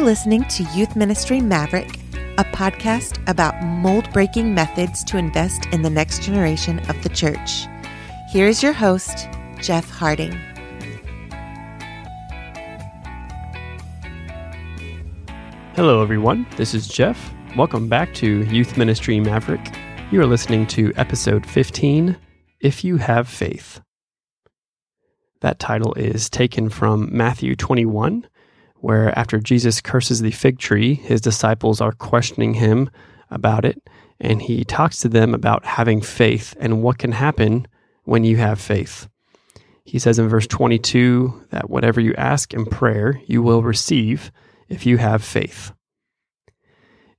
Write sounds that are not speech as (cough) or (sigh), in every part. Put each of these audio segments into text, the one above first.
You're listening to Youth Ministry Maverick, a podcast about mold breaking methods to invest in the next generation of the church. Here's your host, Jeff Harding. Hello, everyone. This is Jeff. Welcome back to Youth Ministry Maverick. You are listening to episode 15 If You Have Faith. That title is taken from Matthew 21, where after Jesus curses the fig tree, his disciples are questioning him about it, and he talks to them about having faith and what can happen when you have faith. He says in verse 22 that whatever you ask in prayer, you will receive if you have faith.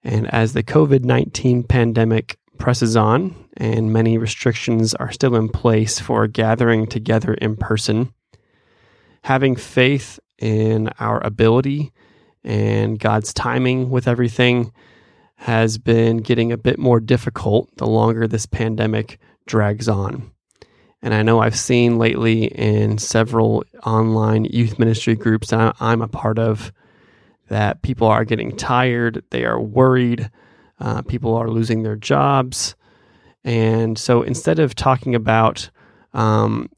And as the COVID 19 pandemic presses on and many restrictions are still in place for gathering together in person, having faith in our ability and God's timing with everything has been getting a bit more difficult the longer this pandemic drags on. And I know I've seen lately in several online youth ministry groups that I'm a part of that people are getting tired, they are worried, uh, people are losing their jobs. And so instead of talking about um,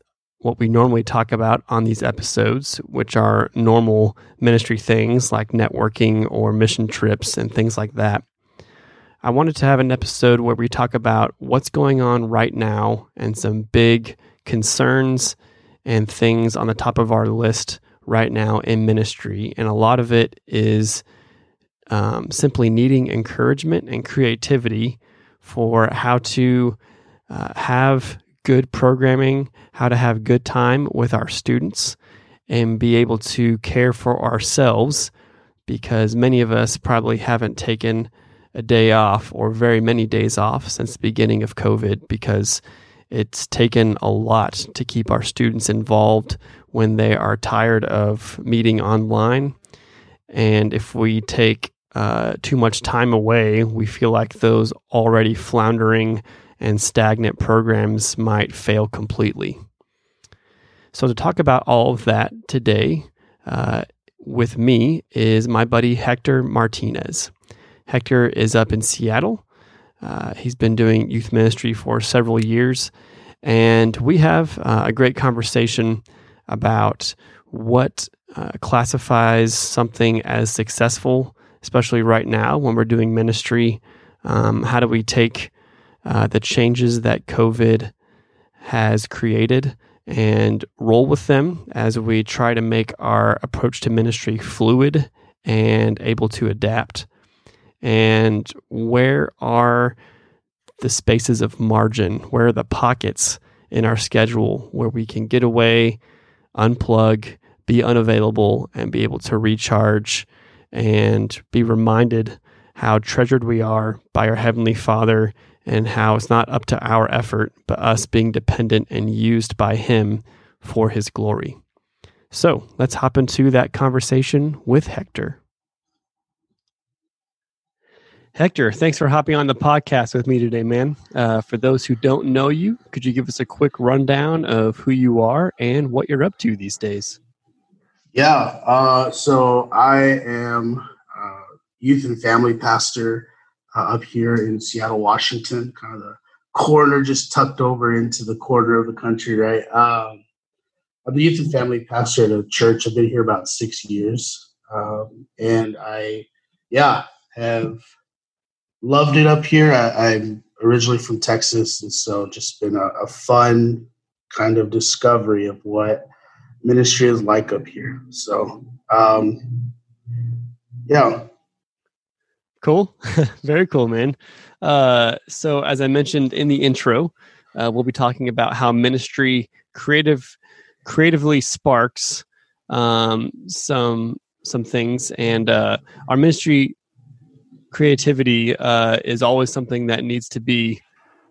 what we normally talk about on these episodes, which are normal ministry things like networking or mission trips and things like that, I wanted to have an episode where we talk about what's going on right now and some big concerns and things on the top of our list right now in ministry. And a lot of it is um, simply needing encouragement and creativity for how to uh, have good programming, how to have good time with our students, and be able to care for ourselves because many of us probably haven't taken a day off or very many days off since the beginning of COVID because it's taken a lot to keep our students involved when they are tired of meeting online. And if we take uh, too much time away, we feel like those already floundering and stagnant programs might fail completely. So, to talk about all of that today uh, with me is my buddy Hector Martinez. Hector is up in Seattle. Uh, he's been doing youth ministry for several years, and we have uh, a great conversation about what uh, classifies something as successful, especially right now when we're doing ministry. Um, how do we take uh, the changes that COVID has created and roll with them as we try to make our approach to ministry fluid and able to adapt? And where are the spaces of margin? Where are the pockets in our schedule where we can get away? unplug, be unavailable, and be able to recharge and be reminded how treasured we are by our Heavenly Father and how it's not up to our effort, but us being dependent and used by Him for His glory. So let's hop into that conversation with Hector. Hector, thanks for hopping on the podcast with me today, man. Uh, for those who don't know you, could you give us a quick rundown of who you are and what you're up to these days? Yeah, uh, so I am uh, youth and family pastor uh, up here in Seattle, Washington, kind of the corner just tucked over into the corner of the country, right? Um, I'm the youth and family pastor at a church. I've been here about six years. Um, and I, yeah, have loved it up here. I, am originally from Texas, and so just been a, a, fun kind of discovery of what ministry is like up here. So, um, yeah. Cool. (laughs) Very cool, man. Uh, so, as I mentioned in the intro, uh, we'll be talking about how ministry creative creatively sparks um, some some things, and uh, our ministry creativity uh, is always something that needs to be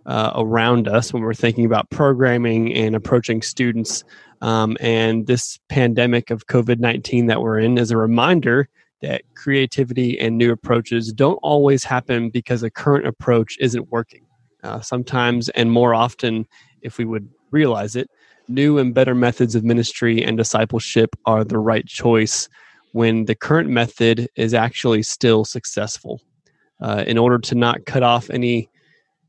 uh, around us when we're thinking about programming and approaching students. Um, and this pandemic of COVID 19 that we're in is a reminder that creativity and new approaches don't always happen because a current approach isn't working. Uh, sometimes, and more often, if we would realize it, new and better methods of ministry and discipleship are the right choice when the current method is actually still successful. Uh, in order to not cut off any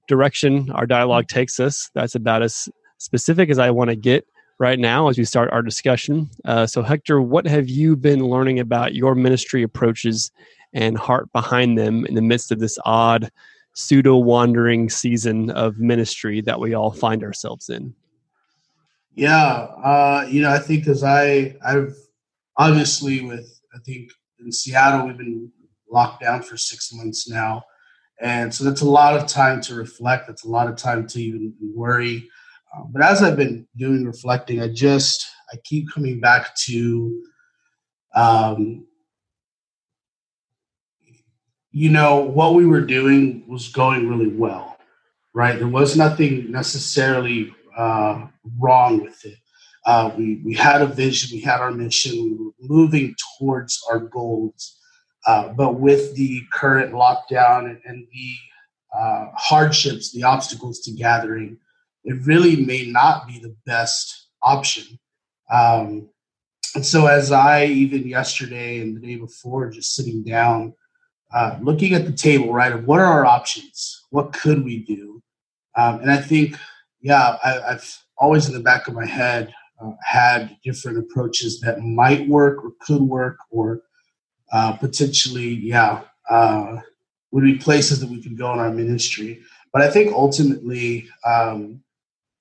direction our dialogue takes us, that's about as specific as I want to get right now as we start our discussion. Uh, so, Hector, what have you been learning about your ministry approaches and heart behind them in the midst of this odd, pseudo wandering season of ministry that we all find ourselves in? Yeah, uh, you know, I think as I, I've obviously with I think in Seattle we've been locked down for six months now, and so that's a lot of time to reflect. That's a lot of time to even worry. Um, but as I've been doing reflecting, I just I keep coming back to, um, you know, what we were doing was going really well, right? There was nothing necessarily uh, wrong with it. Uh, we, we had a vision, we had our mission, we were moving towards our goals. Uh, but with the current lockdown and, and the uh, hardships, the obstacles to gathering, it really may not be the best option. Um, and so, as I even yesterday and the day before, just sitting down, uh, looking at the table, right, of what are our options? What could we do? Um, and I think, yeah, I, have always in the back of my head uh, had different approaches that might work or could work, or uh, potentially, yeah, uh, would be places that we could go in our ministry. But I think ultimately, um,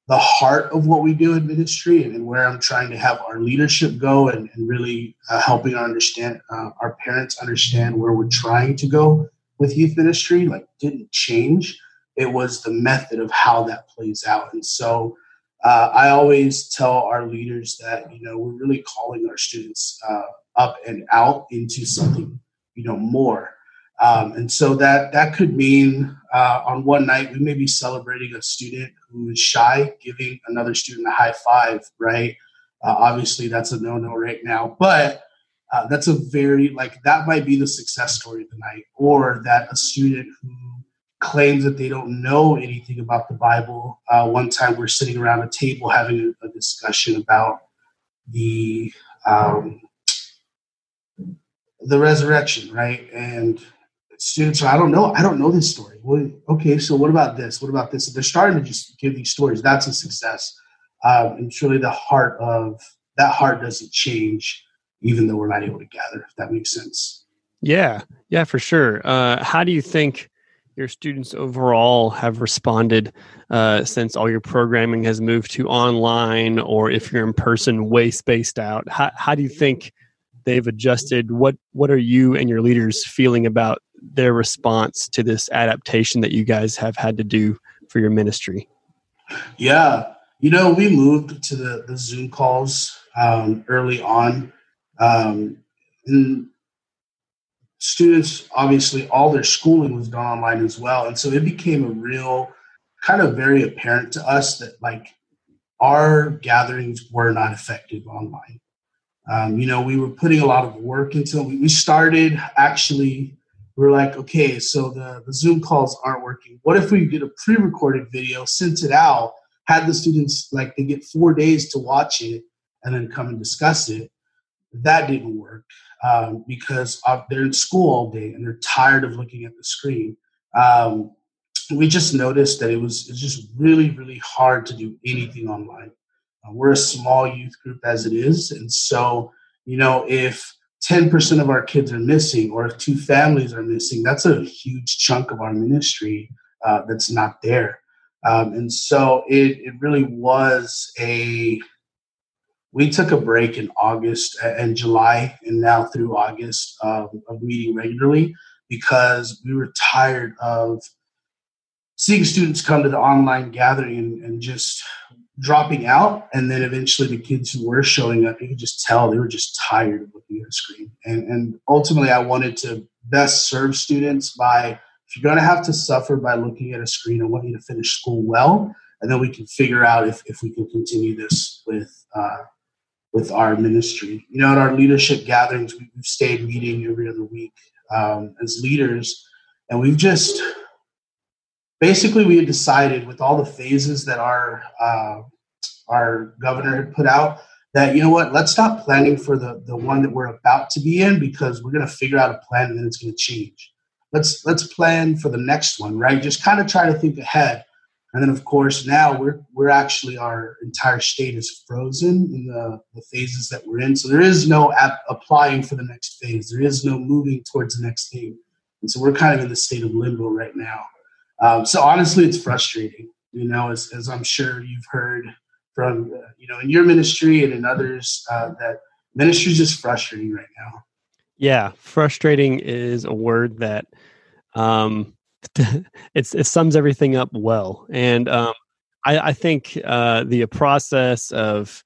the heart of what we do in ministry and, and, where I'm trying to have our leadership go and, and really uh, helping our understand uh, our parents understand where we're trying to go with youth ministry like didn't change. It was the method of how that plays out. And so uh, I always tell our leaders that you know we're really calling our students uh, up and out into something you know more. Um, and so that that could mean uh, on one night we may be celebrating a student who is shy, giving another student a high five. Right? Uh, obviously, that's a no-no right now, but uh, that's a very like that might be the success story of the night, or that a student who claims that they don't know anything about the Bible. Uh, one time we're sitting around a table having a, a discussion about the um, the resurrection, right? And students I don't know, I don't know this story. Well, okay, so what about this? What about this? they're starting to just give these stories. That's a success. Um, and truly the heart of that heart doesn't change even though we're not able to gather, if that makes sense. Yeah, yeah, for sure. Uh, how do you think your students overall have responded uh, since all your programming has moved to online or if you're in person way spaced out how, how do you think they've adjusted what what are you and your leaders feeling about their response to this adaptation that you guys have had to do for your ministry? Yeah. You know we moved to the, the zoom calls um, early on. Um, and students obviously all their schooling was done online as well. And so it became a real kind of very apparent to us that like our gatherings were not effective online. Um, you know we were putting a lot of work into them. We started actually we are like okay so the, the zoom calls aren't working what if we did a pre-recorded video sent it out had the students like they get four days to watch it and then come and discuss it that didn't work um, because they're in school all day and they're tired of looking at the screen. Um, we just noticed that it was, it was just really, really hard to do anything online. Uh, we're a small youth group as it is. And so, you know, if 10% of our kids are missing or if two families are missing, that's a huge chunk of our ministry uh, that's not there. Um, and so it, it really was a we took a break in August and July and now through August um, of meeting regularly because we were tired of seeing students come to the online gathering and, and, just dropping out. And then eventually the kids who were showing up, you could just tell they were just tired of looking at a screen. And, and ultimately, I wanted to best serve students by if you're going to have to suffer by looking at a screen, I want you to finish school well. And then we can figure out if, if we can continue this with uh, with our ministry. You know, at our leadership gatherings, we've stayed meeting every other week um, as leaders, and we've just basically we had decided with all the phases that our uh, our governor had put out that you know what let's stop planning for the the one that we're about to be in because we're going to figure out a plan and then it's going to change. Let's let's plan for the next one right? Just kind of try to think ahead. And then of course now we're we're actually our entire state is frozen in the, the phases that we're in. So there is no app applying for the next phase. There is no moving towards the next thing. And so we're kind of in the state of limbo right now um, so honestly it's frustrating you know as, as i'm sure you've heard from uh, you know in your ministry and in others uh, that ministry is just frustrating right now. Yeah, frustrating is a word that um, (laughs) it's it sums everything up well, and um, I, I think uh, the process of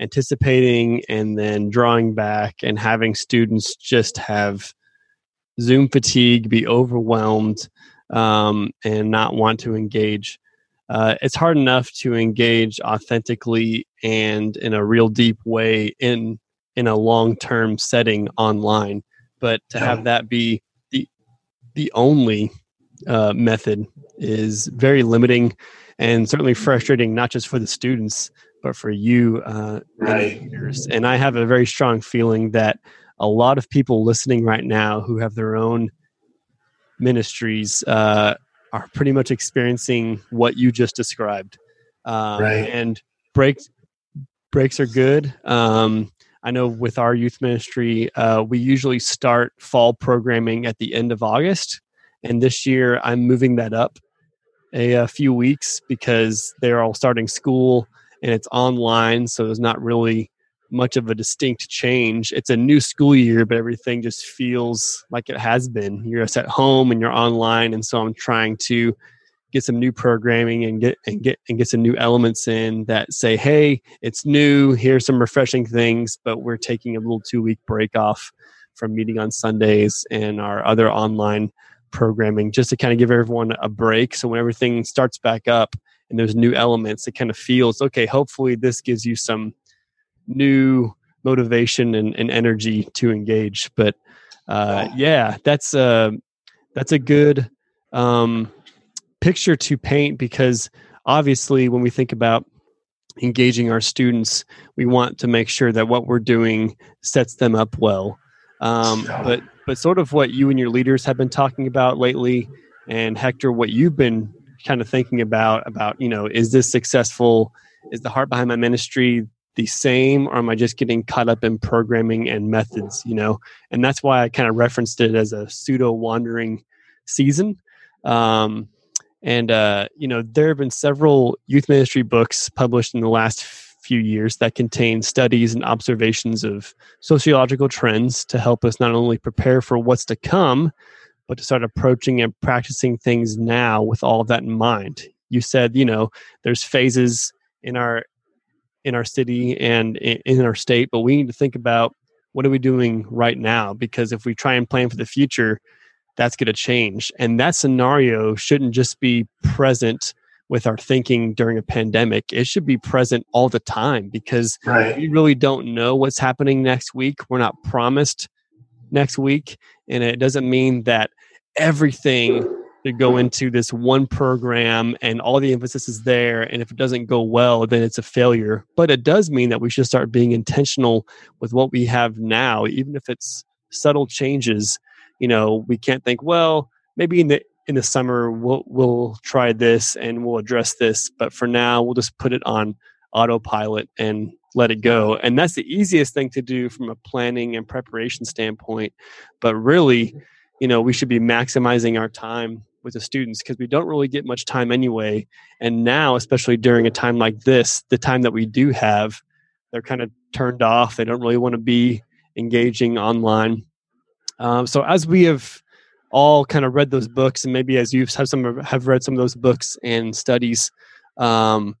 anticipating and then drawing back and having students just have Zoom fatigue, be overwhelmed, um, and not want to engage uh, it's hard enough to engage authentically and in a real deep way in in a long term setting online. But to have that be the the only uh, method is very limiting and certainly frustrating, not just for the students but for you uh, right. and, and I have a very strong feeling that a lot of people listening right now who have their own ministries uh, are pretty much experiencing what you just described. Um, right. And breaks breaks are good. Um, I know with our youth ministry, uh, we usually start fall programming at the end of August, and this year I'm moving that up a, a few weeks because they're all starting school and it's online, so there's not really much of a distinct change. It's a new school year, but everything just feels like it has been. You're just at home and you're online, and so I'm trying to get some new programming and get and get and get some new elements in that say, hey, it's new. Here's some refreshing things, but we're taking a little two week break off from meeting on Sundays and our other online programming just to kind of give everyone a break. So when everything starts back up and there's new elements, it kind of feels okay. Hopefully, this gives you some new motivation and, and energy to engage. But uh, yeah, that's a that's a good um, picture to paint because obviously when we think about engaging our students, we want to make sure that what we're doing sets them up well. Um, but but sort of what you and your leaders have been talking about lately, and Hector, what you've been kind of thinking about about you know is this successful? Is the heart behind my ministry the same or am i just getting caught up in programming and methods you know? And that's why i kind of referenced it as a pseudo wandering season. Um, and uh, you know there have been several youth ministry books published in the last few years that contain studies and observations of sociological trends to help us not only prepare for what's to come but to start approaching and practicing things now with all of that in mind. You said you know there's phases in our in our city and in our state, but we need to think about what are we doing right now? Because if we try and plan for the future, that's going to change. And that scenario shouldn't just be present with our thinking during a pandemic. It should be present all the time because right. we really don't know what's happening next week. We're not promised next week. And it doesn't mean that everything to go into this one program and all the emphasis is there and if it doesn't go well then it's a failure. But it does mean that we should start being intentional with what we have now even if it's subtle changes. You know we can't think well maybe in the in the summer we'll we'll try this and we'll address this but for now we'll just put it on autopilot and let it go. And that's the easiest thing to do from a planning and preparation standpoint. But really you know we should be maximizing our time with the students because we don't really get much time anyway. And now, especially during a time like this, the time that we do have, they're kind of turned off. They don't really want to be engaging online. Um, so as we have all kind of read those books, and maybe as you have some have read some of those books and studies, um,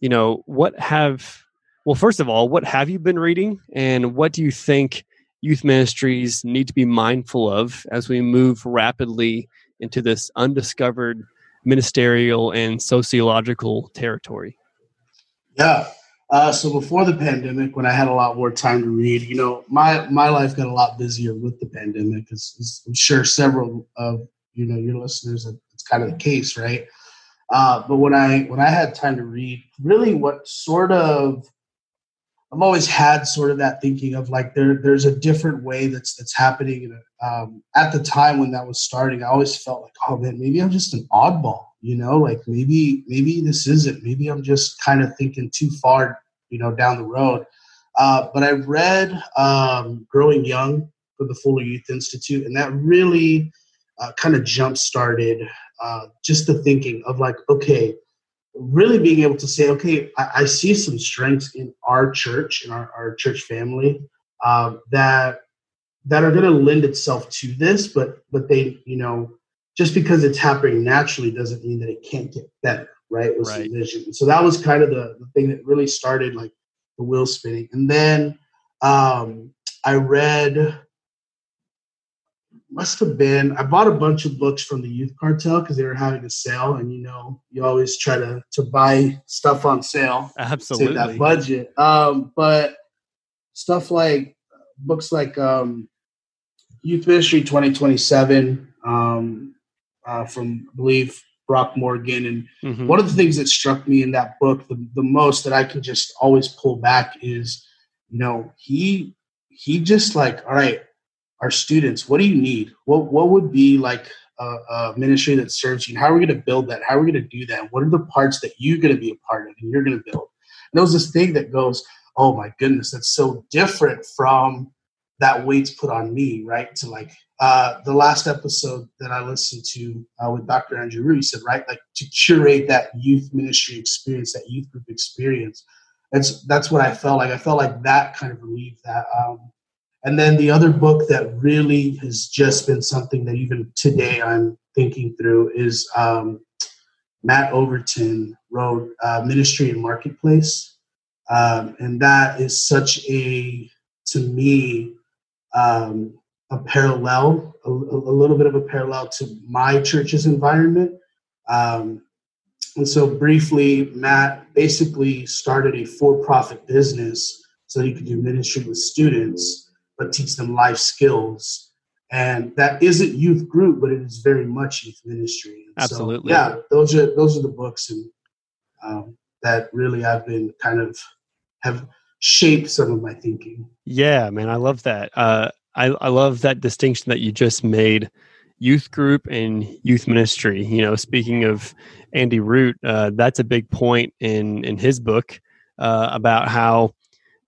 you know, what have well, first of all, what have you been reading, and what do you think youth ministries need to be mindful of as we move rapidly into this undiscovered ministerial and sociological territory? Yeah. Uh, so before the pandemic, when I had a lot more time to read, you know, my my life got a lot busier with the pandemic. As I'm sure several of you know your listeners, it's kind of the case, right? Uh, but when I when I had time to read, really, what sort of I've always had sort of that thinking of like there there's a different way that's that's happening. Um, at the time when that was starting, I always felt like, oh man, maybe I'm just an oddball, you know, like maybe maybe this isn't. Maybe I'm just kind of thinking too far, you know, down the road. Uh, but I read um, Growing Young for the Fuller Youth Institute, and that really uh, kind of jump started uh, just the thinking of like, okay, really being able to say, okay, I, I see some strengths in our church and our, our church family um, that that are going to lend itself to this, but but they, you know, just because it's happening naturally doesn't mean that it can't get better, right? With right. vision. So that was kind of the, the thing that really started like the wheel spinning, and then um, I read must have been I bought a bunch of books from the Youth Cartel because they were having a sale, and you know you always try to to buy stuff on sale, absolutely that budget. Um, but stuff like books like um, Youth Ministry 2027 um, uh, from I believe Brock Morgan, and mm-hmm. one of the things that struck me in that book the, the most that I can just always pull back is, you know, he he just like all right our students what do you need? What what would be like a, a ministry that serves you? And how are we going to build that? How are we going to do that? What are the parts that you're going to be a part of and you're going to build? And there was this thing that goes oh my goodness that's so different from that weight's put on me right? To like uh, the last episode that i listened to uh, with dr andrew Root, said right like to curate that youth ministry experience that youth group experience. That's that's what i felt like. I felt like that kind of relieved that um, and then the other book that really has just been something that even today I'm thinking through is um, Matt Overton wrote uh, Ministry and Marketplace. Um, and that is such a, to me, um, a parallel, a, a, little bit of a parallel to my church's environment. Um, and so, briefly, Matt basically started a for profit business so he could do ministry with students but teach them life skills. And that isn't youth group, but it is very much youth ministry. And Absolutely. So, yeah, those are those are the books and um, that really I've been kind of have shaped some of my thinking. Yeah, man, I love that. Uh, I I love that distinction that you just made youth group and youth ministry. You know, speaking of Andy Root, uh, that's a big point in in his book uh, about how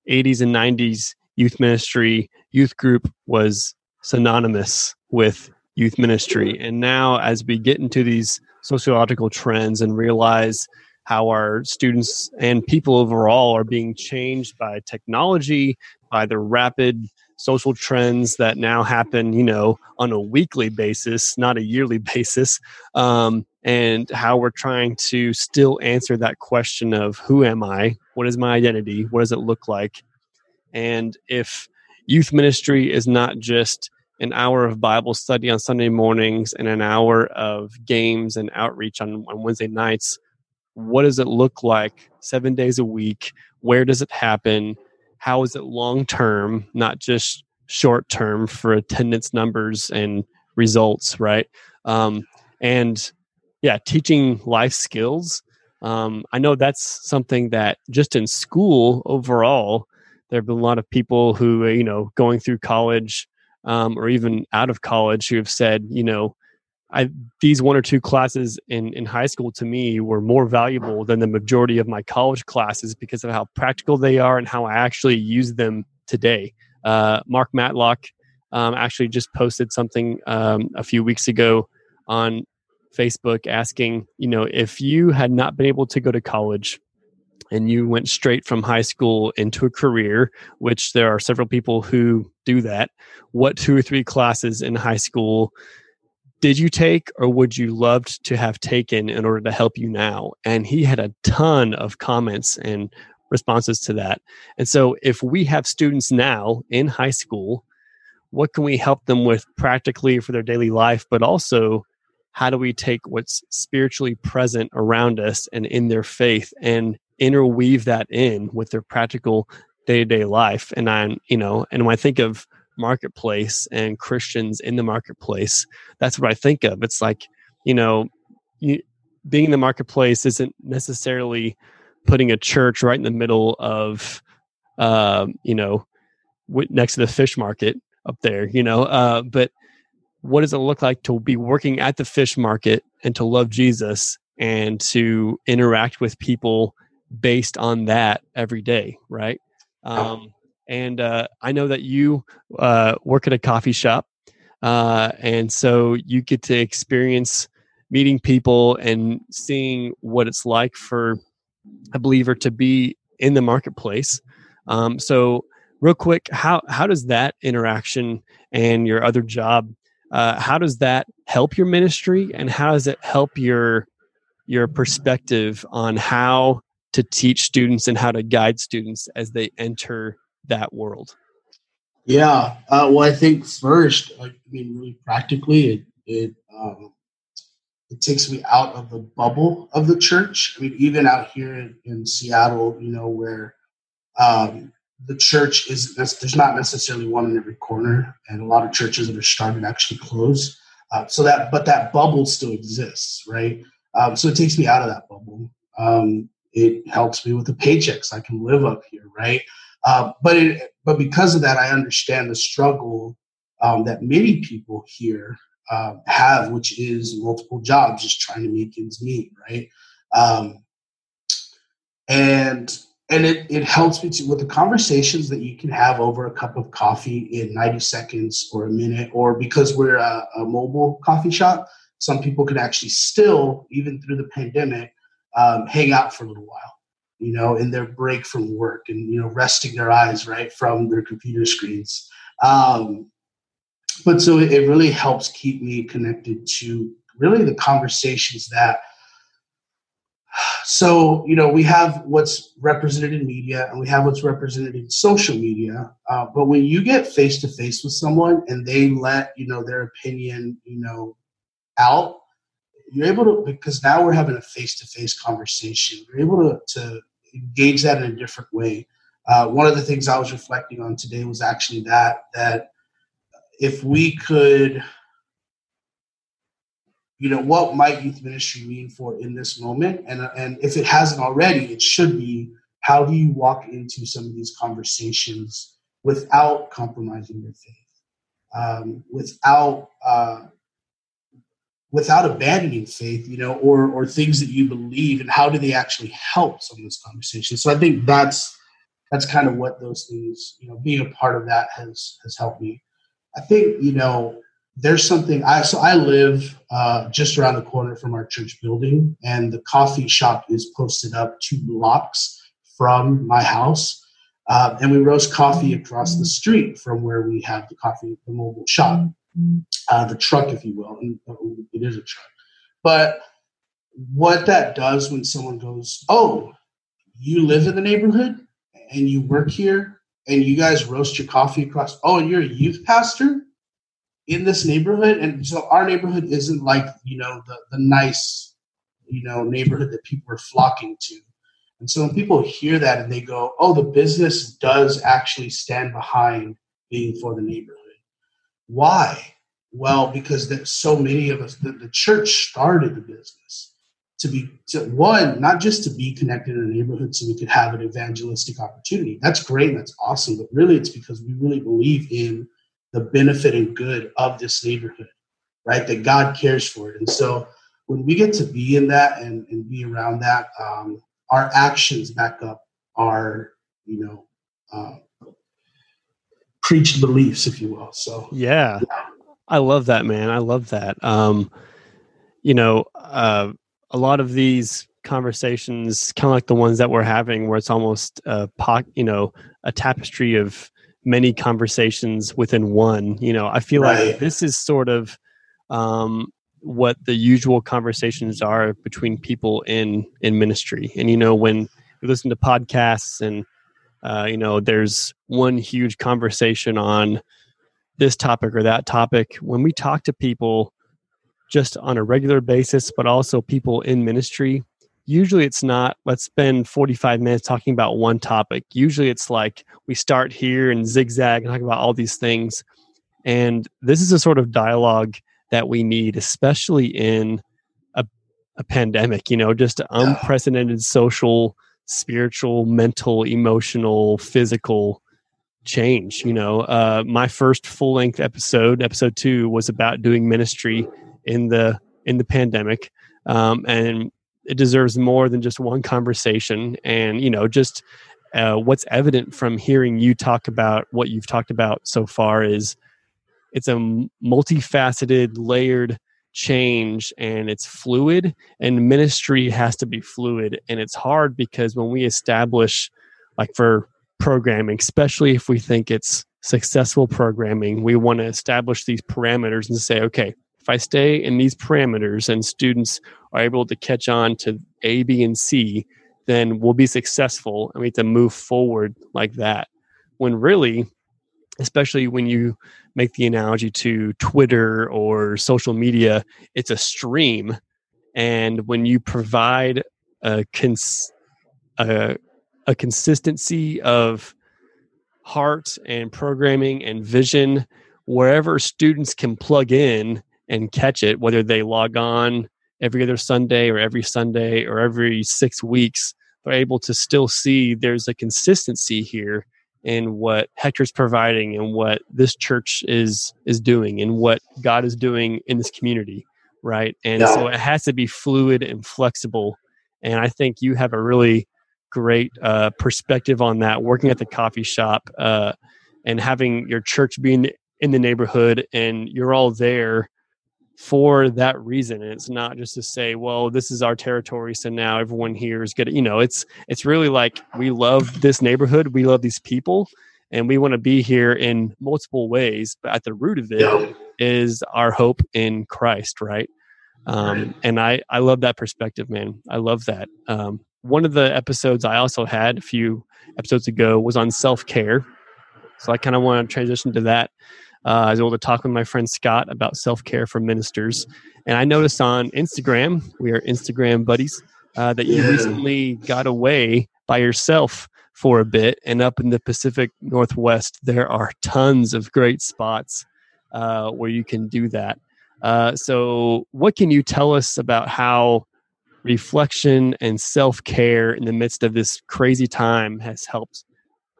80s and 90s youth ministry youth group was synonymous with youth ministry. And now as we get into these sociological trends and realize how our students and people overall are being changed by technology by the rapid social trends that now happen you know on a weekly basis not a yearly (laughs) basis um, and how we're trying to still answer that question of who am i? What is my identity? What does it look like and if youth ministry is not just an hour of Bible study on Sunday mornings and an hour of games and outreach on, on Wednesday nights, what does it look like seven days a week? Where does it happen? How is it long term, not just short term for attendance numbers and results, right? Um, and yeah, teaching life skills. Um, I know that's something that just in school overall, there have been a lot of people who uh, you know going through college um, or even out of college who have said you know I, these one or two classes in, in high school to me were more valuable than the majority of my college classes because of how practical they are and how I actually use them today. Uh, Mark Matlock um, actually just posted something um, a few weeks ago on Facebook asking, you know, if you had not been able to go to college and you went straight from high school into a career, which there are several people who do that, what two or three classes in high school did you take or would you loved to have taken in order to help you now? And he had a ton of comments and responses to that. And so if we have students now in high school, what can we help them with practically for their daily life, but also how do we take what's spiritually present around us and in their faith and interweave that in with their practical day-to-day life and i'm you know and when i think of marketplace and christians in the marketplace that's what i think of it's like you know you, being in the marketplace isn't necessarily putting a church right in the middle of uh, you know, next to the fish market up there, you know. Uh, but what does it look like to be working at the fish market and to love Jesus and to interact with people based on that every day, right? Um, and uh, I know that you uh, work at a coffee shop, uh, and so you get to experience meeting people and seeing what it's like for a believer to be in the marketplace. Um, so, real quick, how how does that interaction and your other job, uh, how does that help your ministry, and how does it help your your perspective on how to teach students and how to guide students as they enter that world? Yeah, uh, well, I think first, I mean, really practically, it it um, it takes me out of the bubble of the church. I mean, even out here in, in Seattle, you know, where um, the church is there's not necessarily one in every corner, and a lot of churches that are starting actually close. Uh, so that, but that bubble still exists, right? Um, so it takes me out of that bubble. Um, it helps me with the paychecks. I can live up here, right? Uh, but it, but because of that, I understand the struggle um, that many people here uh, have, which is multiple jobs, just trying to make ends meet, right? Um, and and it, it helps me to with the conversations that you can have over a cup of coffee in 90 seconds or a minute or because we're a, a mobile coffee shop some people can actually still even through the pandemic um, hang out for a little while you know in their break from work and you know resting their eyes right from their computer screens. Um, but so it, really helps keep me connected to really the conversations that so you know we have what's represented in media and we have what's represented in social media uh, but when you get face to face with someone and they let you know their opinion you know out you're able to because now we're having a face to face conversation you're able to, to engage that in a different way. Uh, one of the things i was reflecting on today was actually that that if we could you know what might youth ministry mean for in this moment? And and if it hasn't already it should be how do you walk into some of these conversations without compromising your faith? Um, without uh, without abandoning faith you know or or things that you believe and how do they actually help some of those conversations? So i think that's that's kind of what those things you know being a part of that has has helped me. I think you know there's something I so I live uh, just around the corner from our church building, and the coffee shop is posted up two blocks from my house, uh, and we roast coffee across the street from where we have the coffee, the mobile shop, uh, the truck, if you will, and uh, it is a truck. But what that does when someone goes, "Oh, you live in the neighborhood and you work here, and you guys roast your coffee across," oh, you're a youth pastor in this neighborhood? And so our neighborhood isn't like you know the, the nice you know neighborhood that people are flocking to. And so when people hear that and they go oh the business does actually stand behind being for the neighborhood why well because there's so many of us the, the church started the business to be to one not just to be connected in a neighborhood so we could have an evangelistic opportunity that's great and that's awesome but really it's because we really believe in the benefit and good of this neighborhood, right? That God cares for it. And so when we get to be in that and, and be around that, um, our actions back up our, you know, uh, preached beliefs, if you will. So, yeah. yeah. I love that, man. I love that. Um, you know, uh, a lot of these conversations, kind of like the ones that we're having, where it's almost a po- you know, a tapestry of many conversations within one. You know, I feel right. like this is sort of um, what the usual conversations are between people in in ministry. And you know, when we listen to podcasts and uh, you know, there's one huge conversation on this topic or that topic. When we talk to people just on a regular basis, but also people in ministry, usually it's not let's spend 45 minutes talking about one topic. Usually it's like we start here and zigzag and talk about all these things. And this is a sort of dialogue that we need especially in a, a pandemic you know just unprecedented social spiritual, mental, emotional, physical change. You know, uh, my first full length episode, episode two, was about doing ministry in the in the pandemic, um, and it deserves more than just one conversation. And you know, just uh, what's evident from hearing you talk about what you've talked about so far is it's a multifaceted, layered change and it's fluid and ministry has to be fluid. And it's hard because when we establish like for programming especially if we think it's successful programming we want to establish these parameters and say okay if i stay in these parameters and students are able to catch on to a b and c then we'll be successful and we have to move forward like that. When really especially when you make the analogy to Twitter or social media, it's a stream. And when you provide a, cons- a, a consistency of heart and programming and vision, wherever students can plug in and catch it, whether they log on every other Sunday or every Sunday or every six weeks, they're able to still see there's a consistency here in what Hector's providing and what this church is is doing and what God is doing in this community, right? And yeah. so it has to be fluid and flexible. And I think you have a really great uh, perspective on that, working at the coffee shop uh, and having your church being in the neighborhood, and you're all there for that reason and it's not just to say well this is our territory so now everyone here is good you know it's it's really like we love this neighborhood we love these people and we want to be here in multiple ways but at the root of it yeah. is our hope in christ right um, right. and i i love that perspective man i love that um, one of the episodes i also had a few episodes ago was on self-care so i kind of want to transition to that uh, I was able to talk with my friend Scott about self care for ministers. And I noticed on Instagram, we are Instagram buddies, uh, that you recently got away by yourself for a bit. And up in the Pacific Northwest, there are tons of great spots uh, where you can do that. Uh, so, what can you tell us about how reflection and self care in the midst of this crazy time has helped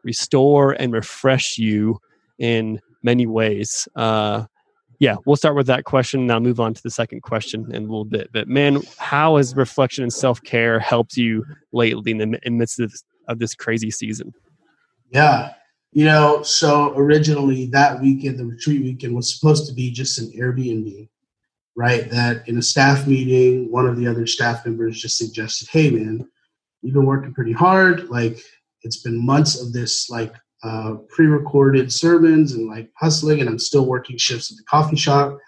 restore and refresh you in many ways. Uh, yeah, we'll start with that question and I'll move on to the second question in a little bit. But man, how has reflection and self care helped you lately in the midst of this, of this crazy season? Yeah, you know, so originally that weekend, the retreat weekend, was supposed to be just an Airbnb, right? That in a staff meeting, one of the other staff members just suggested, "Hey, man, you've been working pretty hard. Like, it's been months of this like uh, pre-recorded sermons and like hustling, and I'm still working shifts at the coffee shop.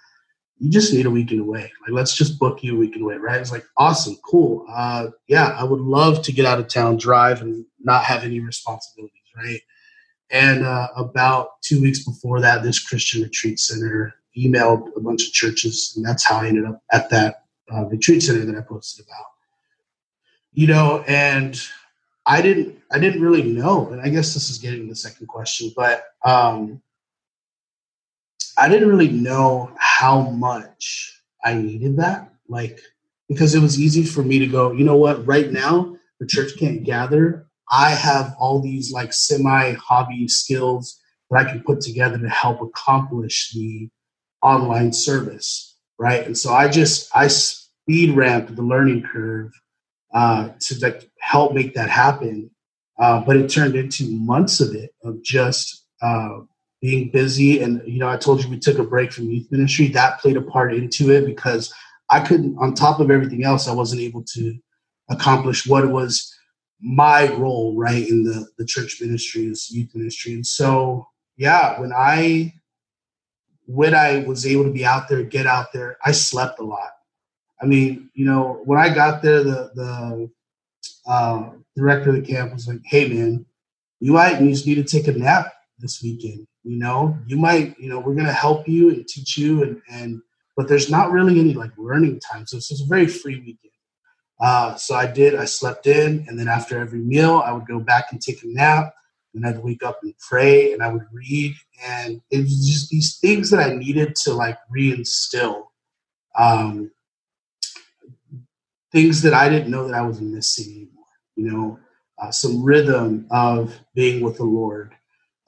You just need a weekend away. Like, let's just book you a weekend away, right? It's like awesome, cool. Uh, yeah, I would love to get out of town, drive, and not have any responsibilities, right? And uh, about two weeks before that, this Christian retreat center emailed a bunch of churches, and that's how I ended up at that uh, retreat center that I posted about. You know, and I didn't I didn't really know, and I guess this is getting the second question, but um, I didn't really know how much I needed that. Like because it was easy for me to go, you know what, right now the church can't gather. I have all these like semi hobby skills that I can put together to help accomplish the online service, right? And so I just I speed ramped the learning curve uh, to like help make that happen. Uh, but it turned into months of it of just uh, being busy. And you know, I told you we took a break from youth ministry. That played a part into it because I couldn't, on top of everything else, I wasn't able to accomplish what was my role right in the the church ministry is youth ministry. And so, yeah, when I when I was able to be out there, get out there, I slept a lot. I mean, you know, when I got there, the the uh, director of the camp was like, "Hey, man, you might you just need to take a nap this weekend. You know, you might, you know, we're gonna help you and teach you, and and but there's not really any like learning time, so it's a very free weekend. Uh, so I did. I slept in, and then after every meal, I would go back and take a nap. And I'd wake up and pray, and I would read, and it was just these things that I needed to like reinstill. Um, things that I didn't know that I was missing anymore. You know, uh, some rhythm of being with the Lord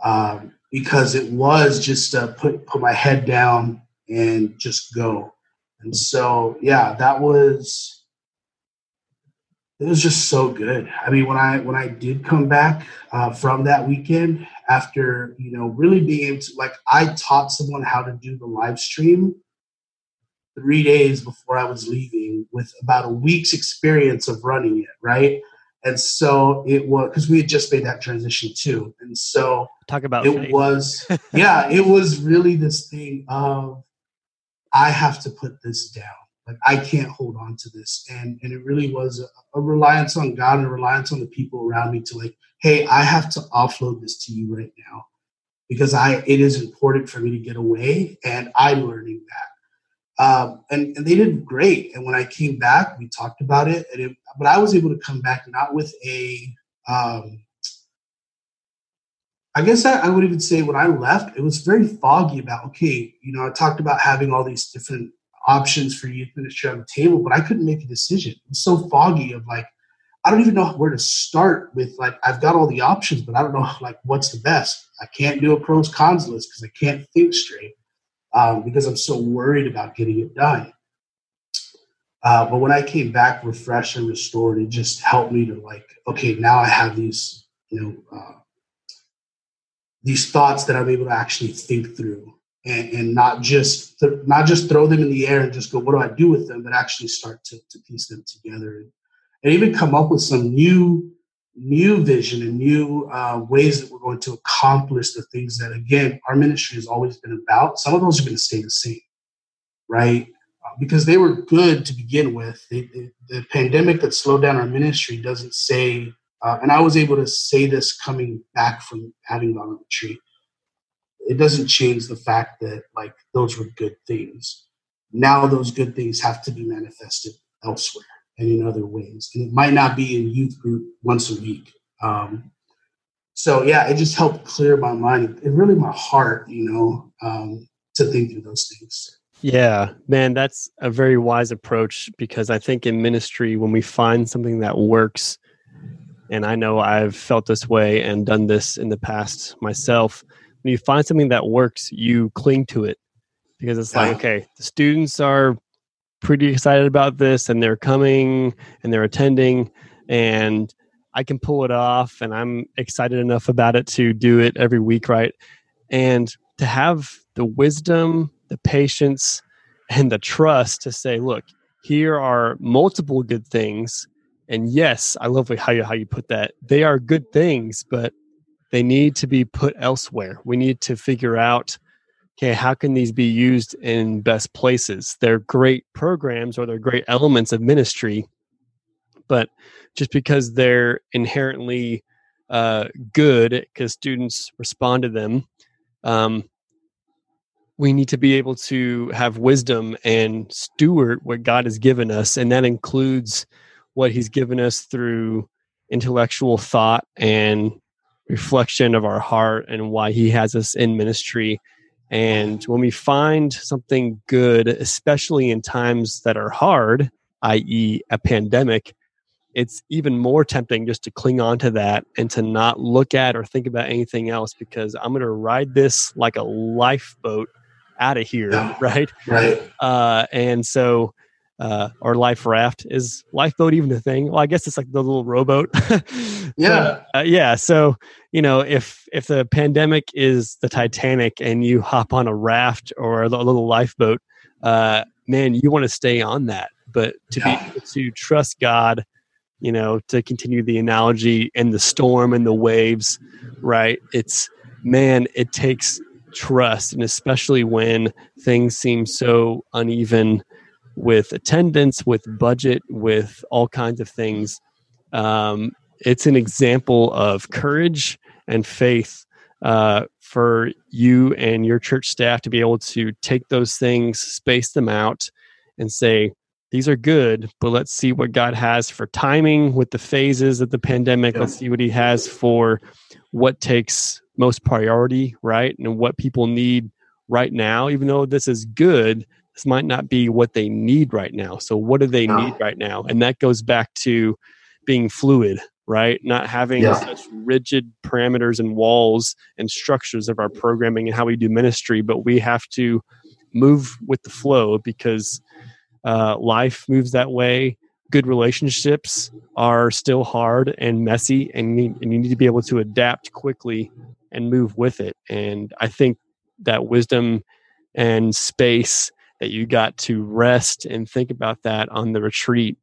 um, because it was just to put put my head down and just go. And so, yeah, that was it was just so good. I mean, when I when I did come back uh, from that weekend, after you know really being able to like, I taught someone how to do the live stream three days before I was leaving, with about a week's experience of running it, right? And so it was because we had just made that transition too, and so talk about it faith. was (laughs) yeah, it was really this thing of I have to put this down like I can't hold on to this. And and it really was a, a, reliance on God and a reliance on the people around me to like, hey, I have to offload this to you right now because I it is important for me to get away, and I'm learning that. Um, and, and they did great. And when I came back, we talked about it, and it, but I was able to come back not with a um, I guess I, I, would even say when I left, it was very foggy about, okay, you know, I talked about having all these different options for youth ministry on the table, but I couldn't make a decision. It was so foggy of like, I don't even know where to start with like I've got all the options, but I don't know like what's the best. I can't do a pros cons list because I can't think straight um, because I'm so worried about getting it done. Uh, but when I came back refreshed and restored, it just helped me to like, okay, now I have these, you know, uh, these thoughts that I'm able to actually think through and, and not just th- not just throw them in the air and just go, what do I do with them? But actually start to, to piece them together and, and even come up with some new new vision and new uh, ways that we're going to accomplish the things that again our ministry has always been about. Some of those are going to stay the same, right? Uh, because they were good to begin with. The pandemic that slowed down our ministry doesn't say, uh, and I was able to say this coming back from having gone on retreat it doesn't change the fact that like those were good things. Now those good things have to be manifested elsewhere and in other ways, and it might not be in youth group once a week. Um, so yeah, it just helped clear my mind and really my heart, you know, um, to think through those things. Yeah, man, that's a very wise approach because I think in ministry, when we find something that works, and I know I've felt this way and done this in the past myself, when you find something that works, you cling to it because it's like, okay, the students are pretty excited about this and they're coming and they're attending and I can pull it off and I'm excited enough about it to do it every week, right? And to have the wisdom, the patience, and the trust to say, look, here are multiple good things. And yes, I love how you how you put that. They are good things, but they need to be put elsewhere. We need to figure out okay, how can these be used in best places? They're great programs or they're great elements of ministry, but just because they're inherently uh, good because students respond to them, um, we need to be able to have wisdom and steward what God has given us, and that includes what He's given us through intellectual thought and reflection of our heart and why he has us in ministry and when we find something good especially in times that are hard i.e a pandemic it's even more tempting just to cling on to that and to not look at or think about anything else because i'm going to ride this like a lifeboat out of here (laughs) right? Right. Uh, and so uh, or life raft is lifeboat even a thing? Well i guess it's like the little rowboat. (laughs) Yeah. uh, yeah so you know if if the pandemic is the titanic and you hop on a raft or a little lifeboat uh, man you want to stay on that. But to yeah. be able to trust god you know to continue the analogy and the storm and the waves right? It's man it takes trust and especially when things seem so uneven with attendance, with budget, with all kinds of things. Um, it's an example of courage and faith uh, for you and your church staff to be able to take those things, space them out, and say, these are good, but let's see what God has for timing with the phases of the pandemic. Yeah. Let's see what He has for what takes most priority, right? And what people need right now, even though this is good, this might not be what they need right now. So what do they no. need right now? And that goes back to being fluid, right? Not having yeah. such rigid parameters and walls and structures of our programming and how we do ministry, but we have to move with the flow because uh, life moves that way. Good relationships are still hard and messy, and you, and you need to be able to adapt quickly and move with it. And I think that wisdom and space that you got to rest and think about that on the retreat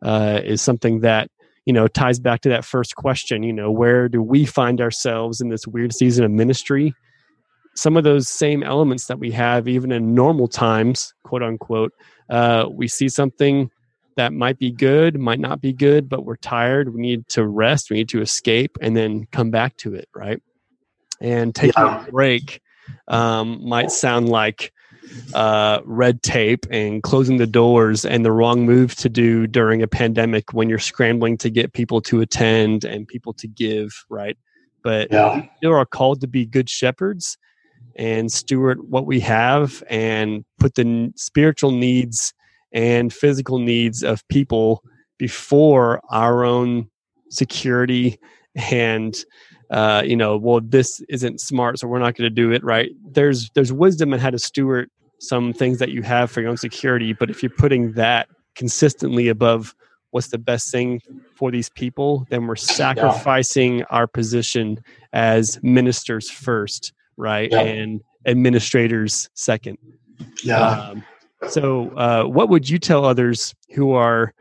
uh, is something that you know ties back to that first question you know where do we find ourselves in this weird season of ministry some of those same elements that we have even in normal times quote unquote uh, we see something that might be good might not be good but we're tired we need to rest we need to escape and then come back to it right and taking yeah. a break um, might sound like uh, red tape and closing the doors and the wrong move to do during a pandemic when you're scrambling to get people to attend and people to give, right? But yeah. we are called to be good shepherds and steward what we have and put the spiritual needs and physical needs of people before our own security and uh, you know, well, this isn't smart, so we're not going to do it. Right? There's there's wisdom in how to steward some things that you have for your own security, but if you're putting that consistently above what's the best thing for these people, then we're sacrificing yeah. our position as ministers first, right? Yeah. And administrators second. Yeah. Um, so, uh, what would you tell others who are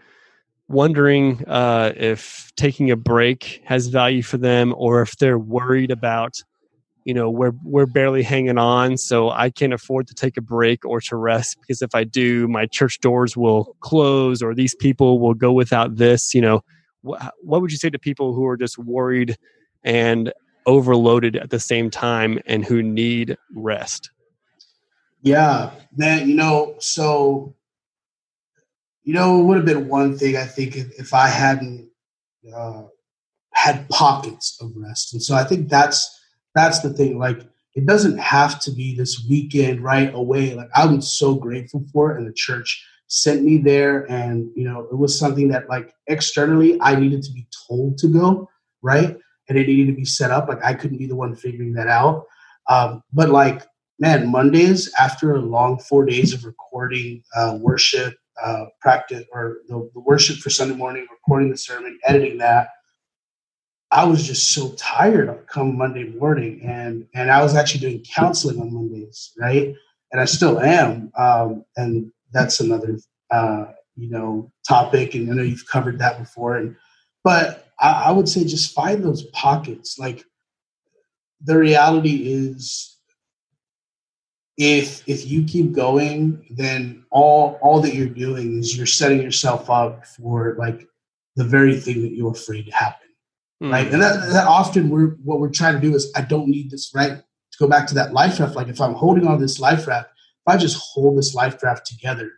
wondering uh, if taking a break has value for them or if they're worried about you know we're we're barely hanging on so i can't afford to take a break or to rest because if i do my church doors will close or these people will go without this you know. What, what would you say to people who are just worried and overloaded at the same time and who need rest? Yeah man you know so you know, it would have been one thing I think if, if I hadn't uh, had pockets of rest, and so I think that's that's the thing. Like, it doesn't have to be this weekend right away. Like, I'm so grateful for it, and the church sent me there, and you know, it was something that like externally I needed to be told to go right, and it needed to be set up. Like, I couldn't be the one figuring that out. Um, but like man, Mondays after a long four days of recording uh, worship uh, practice or the, the worship for Sunday morning, recording the sermon, editing that. I was just so tired come Monday morning, and and I was actually doing counseling on Mondays, right? And I still am, um, and that's another uh, you know topic, and I know you've covered that before. And but I, I would say just find those pockets. Like the reality is if if you keep going, then all all that you're doing is you're setting yourself up for like the very thing that you're afraid to happen. Mm. Right. And that, that often we're what we're trying to do is I don't need this, right? To go back to that life raft, like if I'm holding on this life raft, if I just hold this life raft together,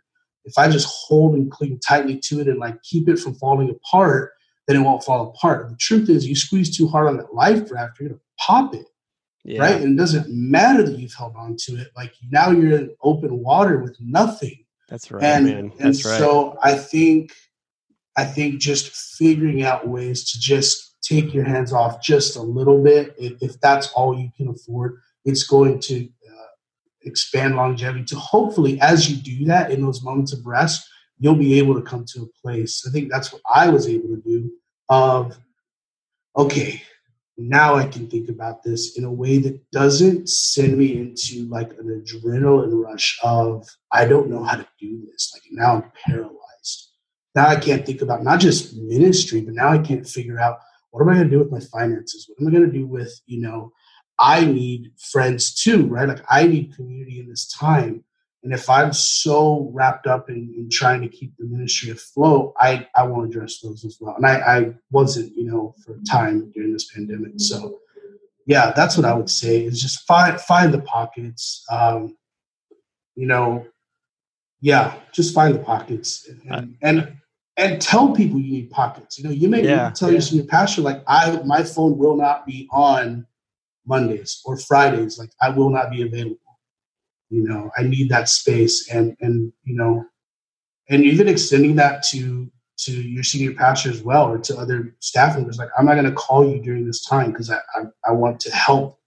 if I just hold and cling tightly to it and like keep it from falling apart, then it won't fall apart. The truth is, you squeeze too hard on that life raft, you're gonna pop it yeah. right? And it doesn't matter that you've held on to it. Like now you're in open water with nothing. That's right, and, man. That's and right. So I think, I think just figuring out ways to just take your hands off just a little bit, if, if that's all you can afford, it's going to uh, expand longevity. To hopefully, as you do that in those moments of rest, you'll be able to come to a place. I think that's what I was able to do. Of okay, now I can think about this in a way that doesn't send me into like an adrenaline rush of I don't know how to do this. Like now I'm paralyzed. Now I can't think about not just ministry, but now I can't figure out what am I going to do with my finances? What am I going to do with, you know, I need friends too, right? Like I need community in this time. And if I'm so wrapped up in, in, trying to keep the ministry afloat, I, I want to address those as well. And I, I wasn't, you know, for time during this pandemic. So yeah, that's what I would say is just find find the pockets. Um, you know, yeah, just find the pockets and, and and tell people you need pockets. You know, you may yeah, tell yeah. your pastor like I my phone will not be on Mondays or Fridays. Like I will not be available you know i need that space and and you know and even extending that to to your senior pastor as well or to other staff members like i'm not going to call you during this time because I, I, I want to help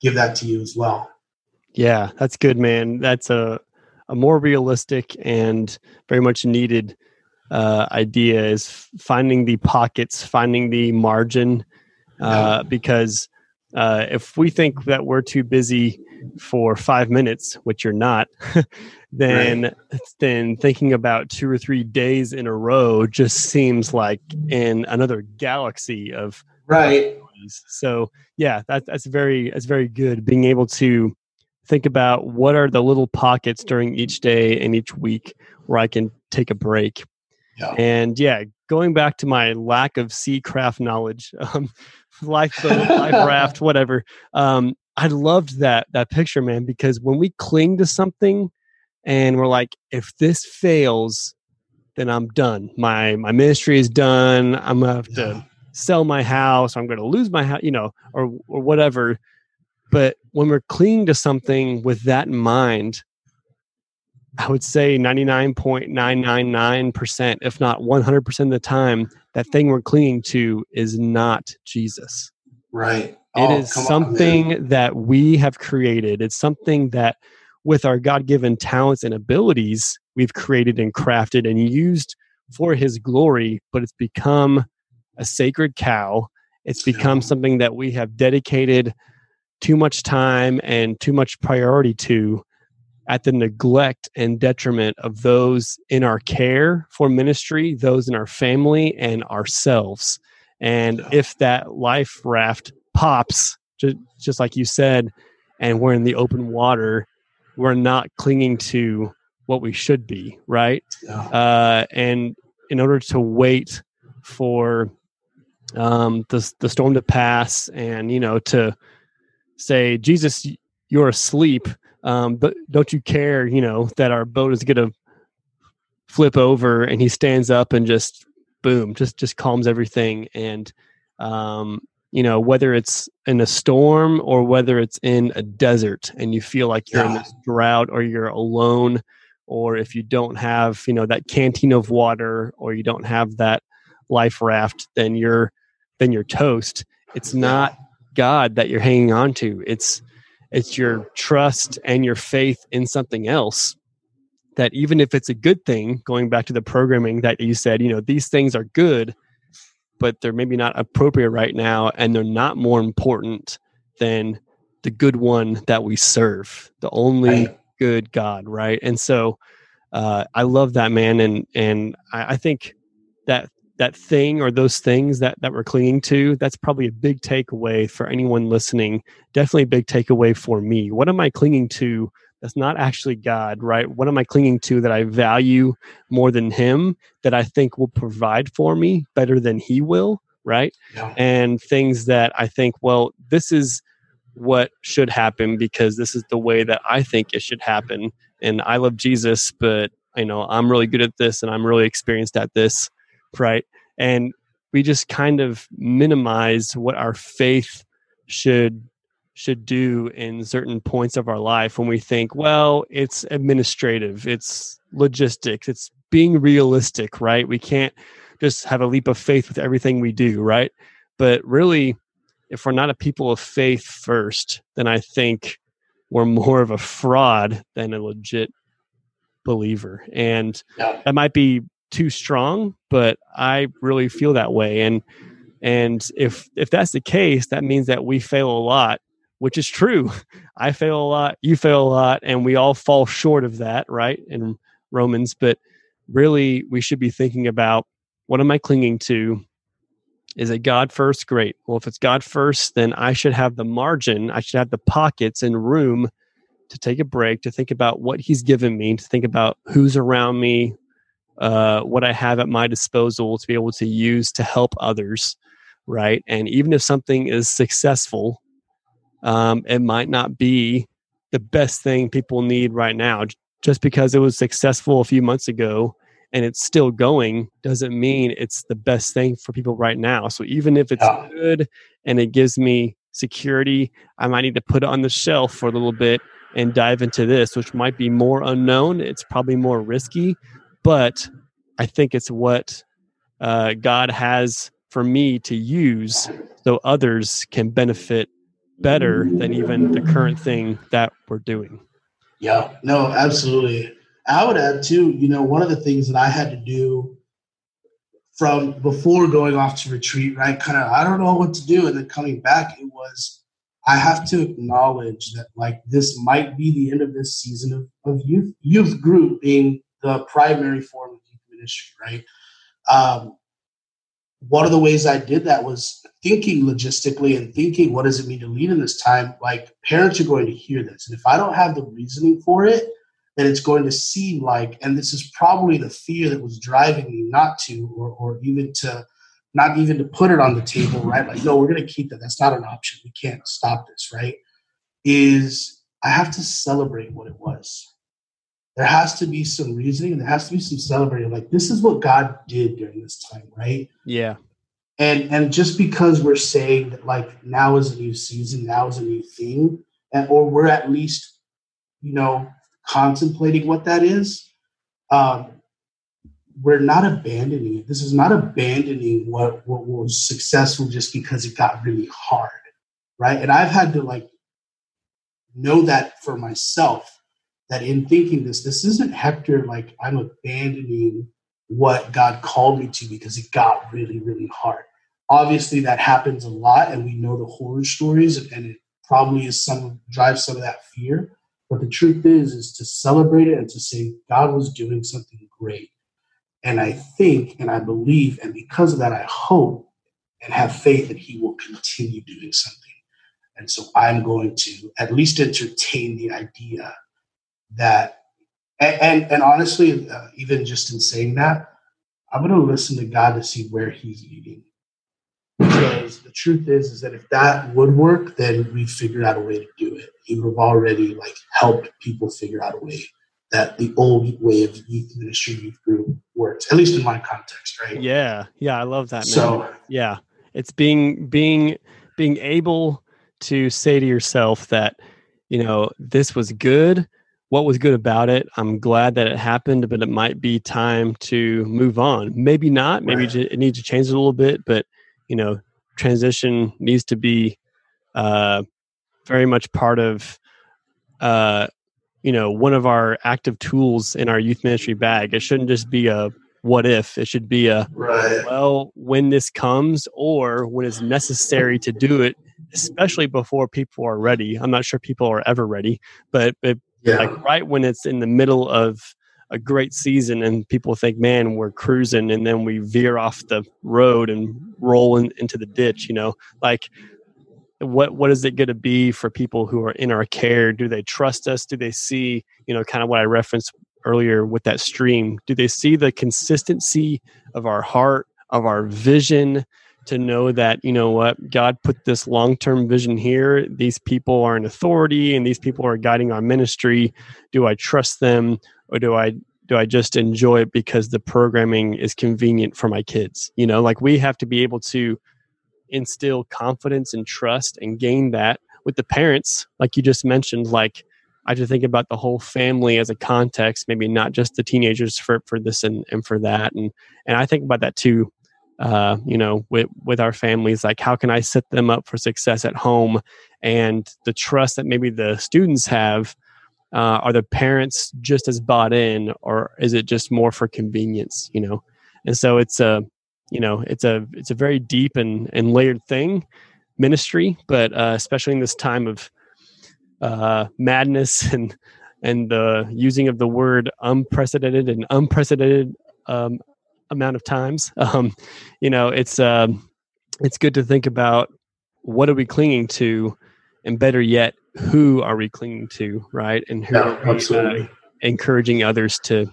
give that to you as well yeah that's good man that's a a more realistic and very much needed uh, idea is finding the pockets finding the margin uh, yeah. because uh, if we think that we're too busy for five minutes, which you're not, (laughs) then right. then thinking about two or three days in a row just seems like in another galaxy of right. So yeah, that, that's very that's very good. Being able to think about what are the little pockets during each day and each week where I can take a break. Yeah. And yeah, going back to my lack of sea craft knowledge, (laughs) um, lifeboat, life raft, (laughs) whatever. Um, I loved that that picture, man, because when we cling to something and we're like, if this fails, then I'm done. My my ministry is done. I'm gonna have to sell my house. I'm gonna lose my house, you know, or or whatever. But when we're clinging to something with that in mind, I would say 99.999%, if not 100% of the time, that thing we're clinging to is not Jesus. Right. Oh, it is something on, that we have created. It's something that, with our God given talents and abilities, we've created and crafted and used for His glory, but it's become a sacred cow. It's become yeah. something that we have dedicated too much time and too much priority to at the neglect and detriment of those in our care for ministry, those in our family, and ourselves. And if that life raft pops, just, just like you said, and we're in the open water, we're not clinging to what we should be, right? Uh, and in order to wait for um, the the storm to pass, and you know to say, Jesus, you're asleep um, but don't you care, you know, that our boat is going to flip over and he stands up and just boom, just, just calms everything. And, um, you know, whether it's in a storm or whether it's in a desert and you feel like you're yeah. in this drought or you're alone, or if you don't have, you know, that canteen of water or you don't have that life raft, then you're, then you're toast. It's not God that you're hanging on to. It's, it's your trust and your faith in something else that even if it's a good thing going back to the programming that you said you know these things are good but they're maybe not appropriate right now and they're not more important than the good one that we serve the only right. good god right and so uh, i love that man and and I, I think that that thing or those things that that we're clinging to that's probably a big takeaway for anyone listening. Definitely a big takeaway for me. What am i clinging to that's not actually god right? What am i clinging to that i value more than him that i think will provide for me better than he will right? Yeah. and things that i think well this is what should happen because this is the way that i think it should happen. And i love jesus but you know i'm really good at this and i'm really experienced at this right? And we just kind of minimize what our faith should should do in certain points of our life when we think, well, it's administrative, it's logistics, it's being realistic, right? We can't just have a leap of faith with everything we do, right? But really, if we're not a people of faith first, then I think we're more of a fraud than a legit believer. And yeah. that might be too strong, but I really feel that way. And and if if that's the case, that means that we fail a lot, which is true. (laughs) I fail a lot, you fail a lot, and we all fall short of that, right? In Romans, but really we should be thinking about what am I clinging to? Is it God first? Great. Well, if it's God first, then I should have the margin, I should have the pockets and room to take a break, to think about what He's given me, to think about who's around me, uh, what I have at my disposal to be able to use to help others, right? And even if something is successful, um, it might not be the best thing people need right now. Just because it was successful a few months ago and it's still going doesn't mean it's the best thing for people right now. So even if it's yeah. good and it gives me security, I might need to put it on the shelf for a little bit and dive into this, which might be more unknown. It's probably more risky, but I think it's what uh, God has for me to use so others can benefit better than even the current thing that we're doing. Yeah, no, absolutely. I would add too, you know, one of the things that I had to do from before going off to retreat, right? Kind of, I don't know what to do. And then coming back, it was, I have to acknowledge that like this might be the end of this season of, of youth, youth group being the primary form of youth ministry, right? Um, one of the ways I did that was thinking logistically and thinking, what does it mean to lead in this time? Like parents are going to hear this. And if I don't have the reasoning for it, then it's going to seem like, and this is probably the fear that was driving me not to, or, or even to, not even to put it on the table, right? Like, no, we're going to keep that. That's not an option. We can't stop this, right? Is I have to celebrate what it was. There has to be some reasoning. And there has to be some celebrating. Like, this is what God did during this time, right? Yeah and and just because we're saying that like now is a new season now is a new thing and or we're at least you know contemplating what that is um we're not abandoning it this is not abandoning what what was successful just because it got really hard right and i've had to like know that for myself that in thinking this this isn't hector like i'm abandoning what God called me to because it got really, really hard. Obviously, that happens a lot, and we know the horror stories, and it probably is some drives some of that fear. But the truth is, is to celebrate it and to say God was doing something great. And I think and I believe, and because of that, I hope and have faith that He will continue doing something. And so I'm going to at least entertain the idea that and and, and honestly, uh, even just in saying that, I'm going to listen to God to see where He's leading. Because the truth is, is that if that would work, then we figured out a way to do it. He would have already like helped people figure out a way that the old way of youth ministry, youth group works. At least in my context, right? Yeah, yeah, I love that. Man. So yeah, it's being being being able to say to yourself that you know this was good what was good about it. I'm glad that it happened, but it might be time to move on. Maybe not. Maybe right. it needs to change a little bit, but you know, transition needs to be uh, very much part of uh, you know one of our active tools in our youth ministry bag. It shouldn't just be a what if. It should be a right. well when this comes or when it's necessary to do it especially before people are ready. I'm not sure people are ever ready, but, but yeah. like right when it's in the middle of a great season and people think man we're cruising and then we veer off the road and roll in, into the ditch you know? Like what what is it going to be for people who are in our care? Do they trust us? Do they see you know kind of what i referenced earlier with that stream? Do they see the consistency of our heart of our vision to know that you know what god put this long-term vision here. These people are in authority and these people are guiding our ministry. Do i trust them or do i do i just enjoy it because the programming is convenient for my kids? You know like we have to be able to instill confidence and trust and gain that with the parents like you just mentioned. Like i to think about the whole family as a context maybe not just the teenagers for for this and, and for that. And and i think about that too uh, you know, with with our families, like how can I set them up for success at home, and the trust that maybe the students have. Uh, are the parents just as bought in, or is it just more for convenience? You know, and so it's a, you know, it's a it's a very deep and and layered thing, ministry, but uh, especially in this time of uh, madness (laughs) and and the using of the word unprecedented and unprecedented um, amount of times. (laughs) Um, you know, it's uh, it's good to think about what are we clinging to, and better yet, who are we clinging to, right? And who yeah, are we, uh, encouraging others to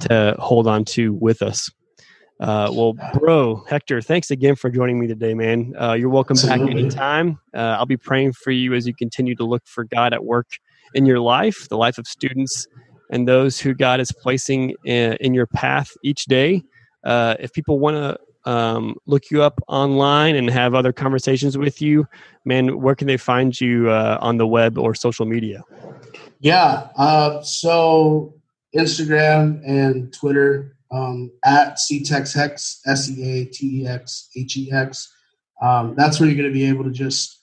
to hold on to with us. Uh, well, bro, Hector, thanks again for joining me today, man. Uh, you're welcome Absolutely. back anytime. Uh, I'll be praying for you as you continue to look for God at work in your life, the life of students, and those who God is placing in, in your path each day. Uh, if people want to um, look you up online and have other conversations with you, man, where can they find you uh, on the web or social media? Yeah, uh, so Instagram and Twitter um, at CTEX Hex, S E A T E X H E X. Um, that's where you're going to be able to just.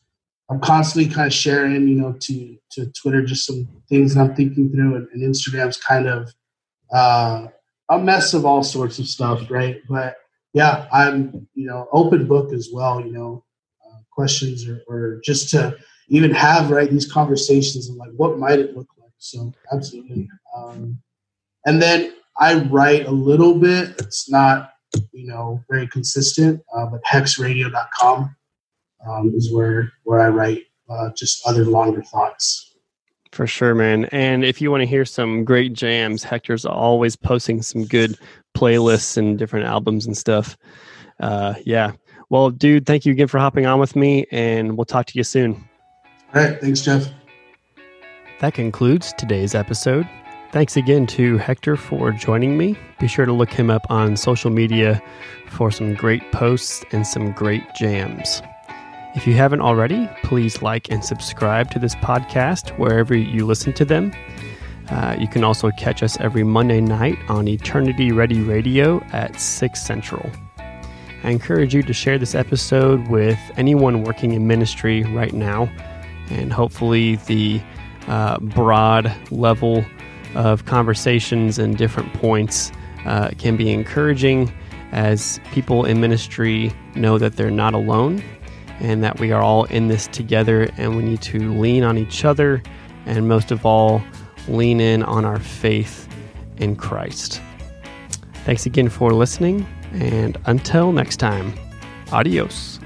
I'm constantly kind of sharing, you know, to to Twitter just some things that I'm thinking through, and, and Instagram's kind of uh, a mess of all sorts of stuff, right? But yeah, I'm you know open book as well. You know, uh, questions or, or just to even have right these conversations and like what might it look like. So absolutely. Um, and then I write a little bit. It's not you know very consistent, uh, but hexradio.com um, is where where I write uh, just other longer thoughts. For sure, man. And if you want to hear some great jams, Hector's always posting some good playlists and different albums and stuff. Uh, yeah. Well, dude, thank you again for hopping on with me, and we'll talk to you soon. All right. Thanks, Jeff. That concludes today's episode. Thanks again to Hector for joining me. Be sure to look him up on social media for some great posts and some great jams. If you haven't already, please like and subscribe to this podcast wherever you listen to them. Uh, you can also catch us every Monday night on Eternity Ready Radio at 6 Central. I encourage you to share this episode with anyone working in ministry right now, and hopefully, the uh, broad level of conversations and different points uh, can be encouraging as people in ministry know that they're not alone and that we are all in this together and we need to lean on each other and most of all, lean in on our faith in Christ. Thanks again for listening, and until next time, adios.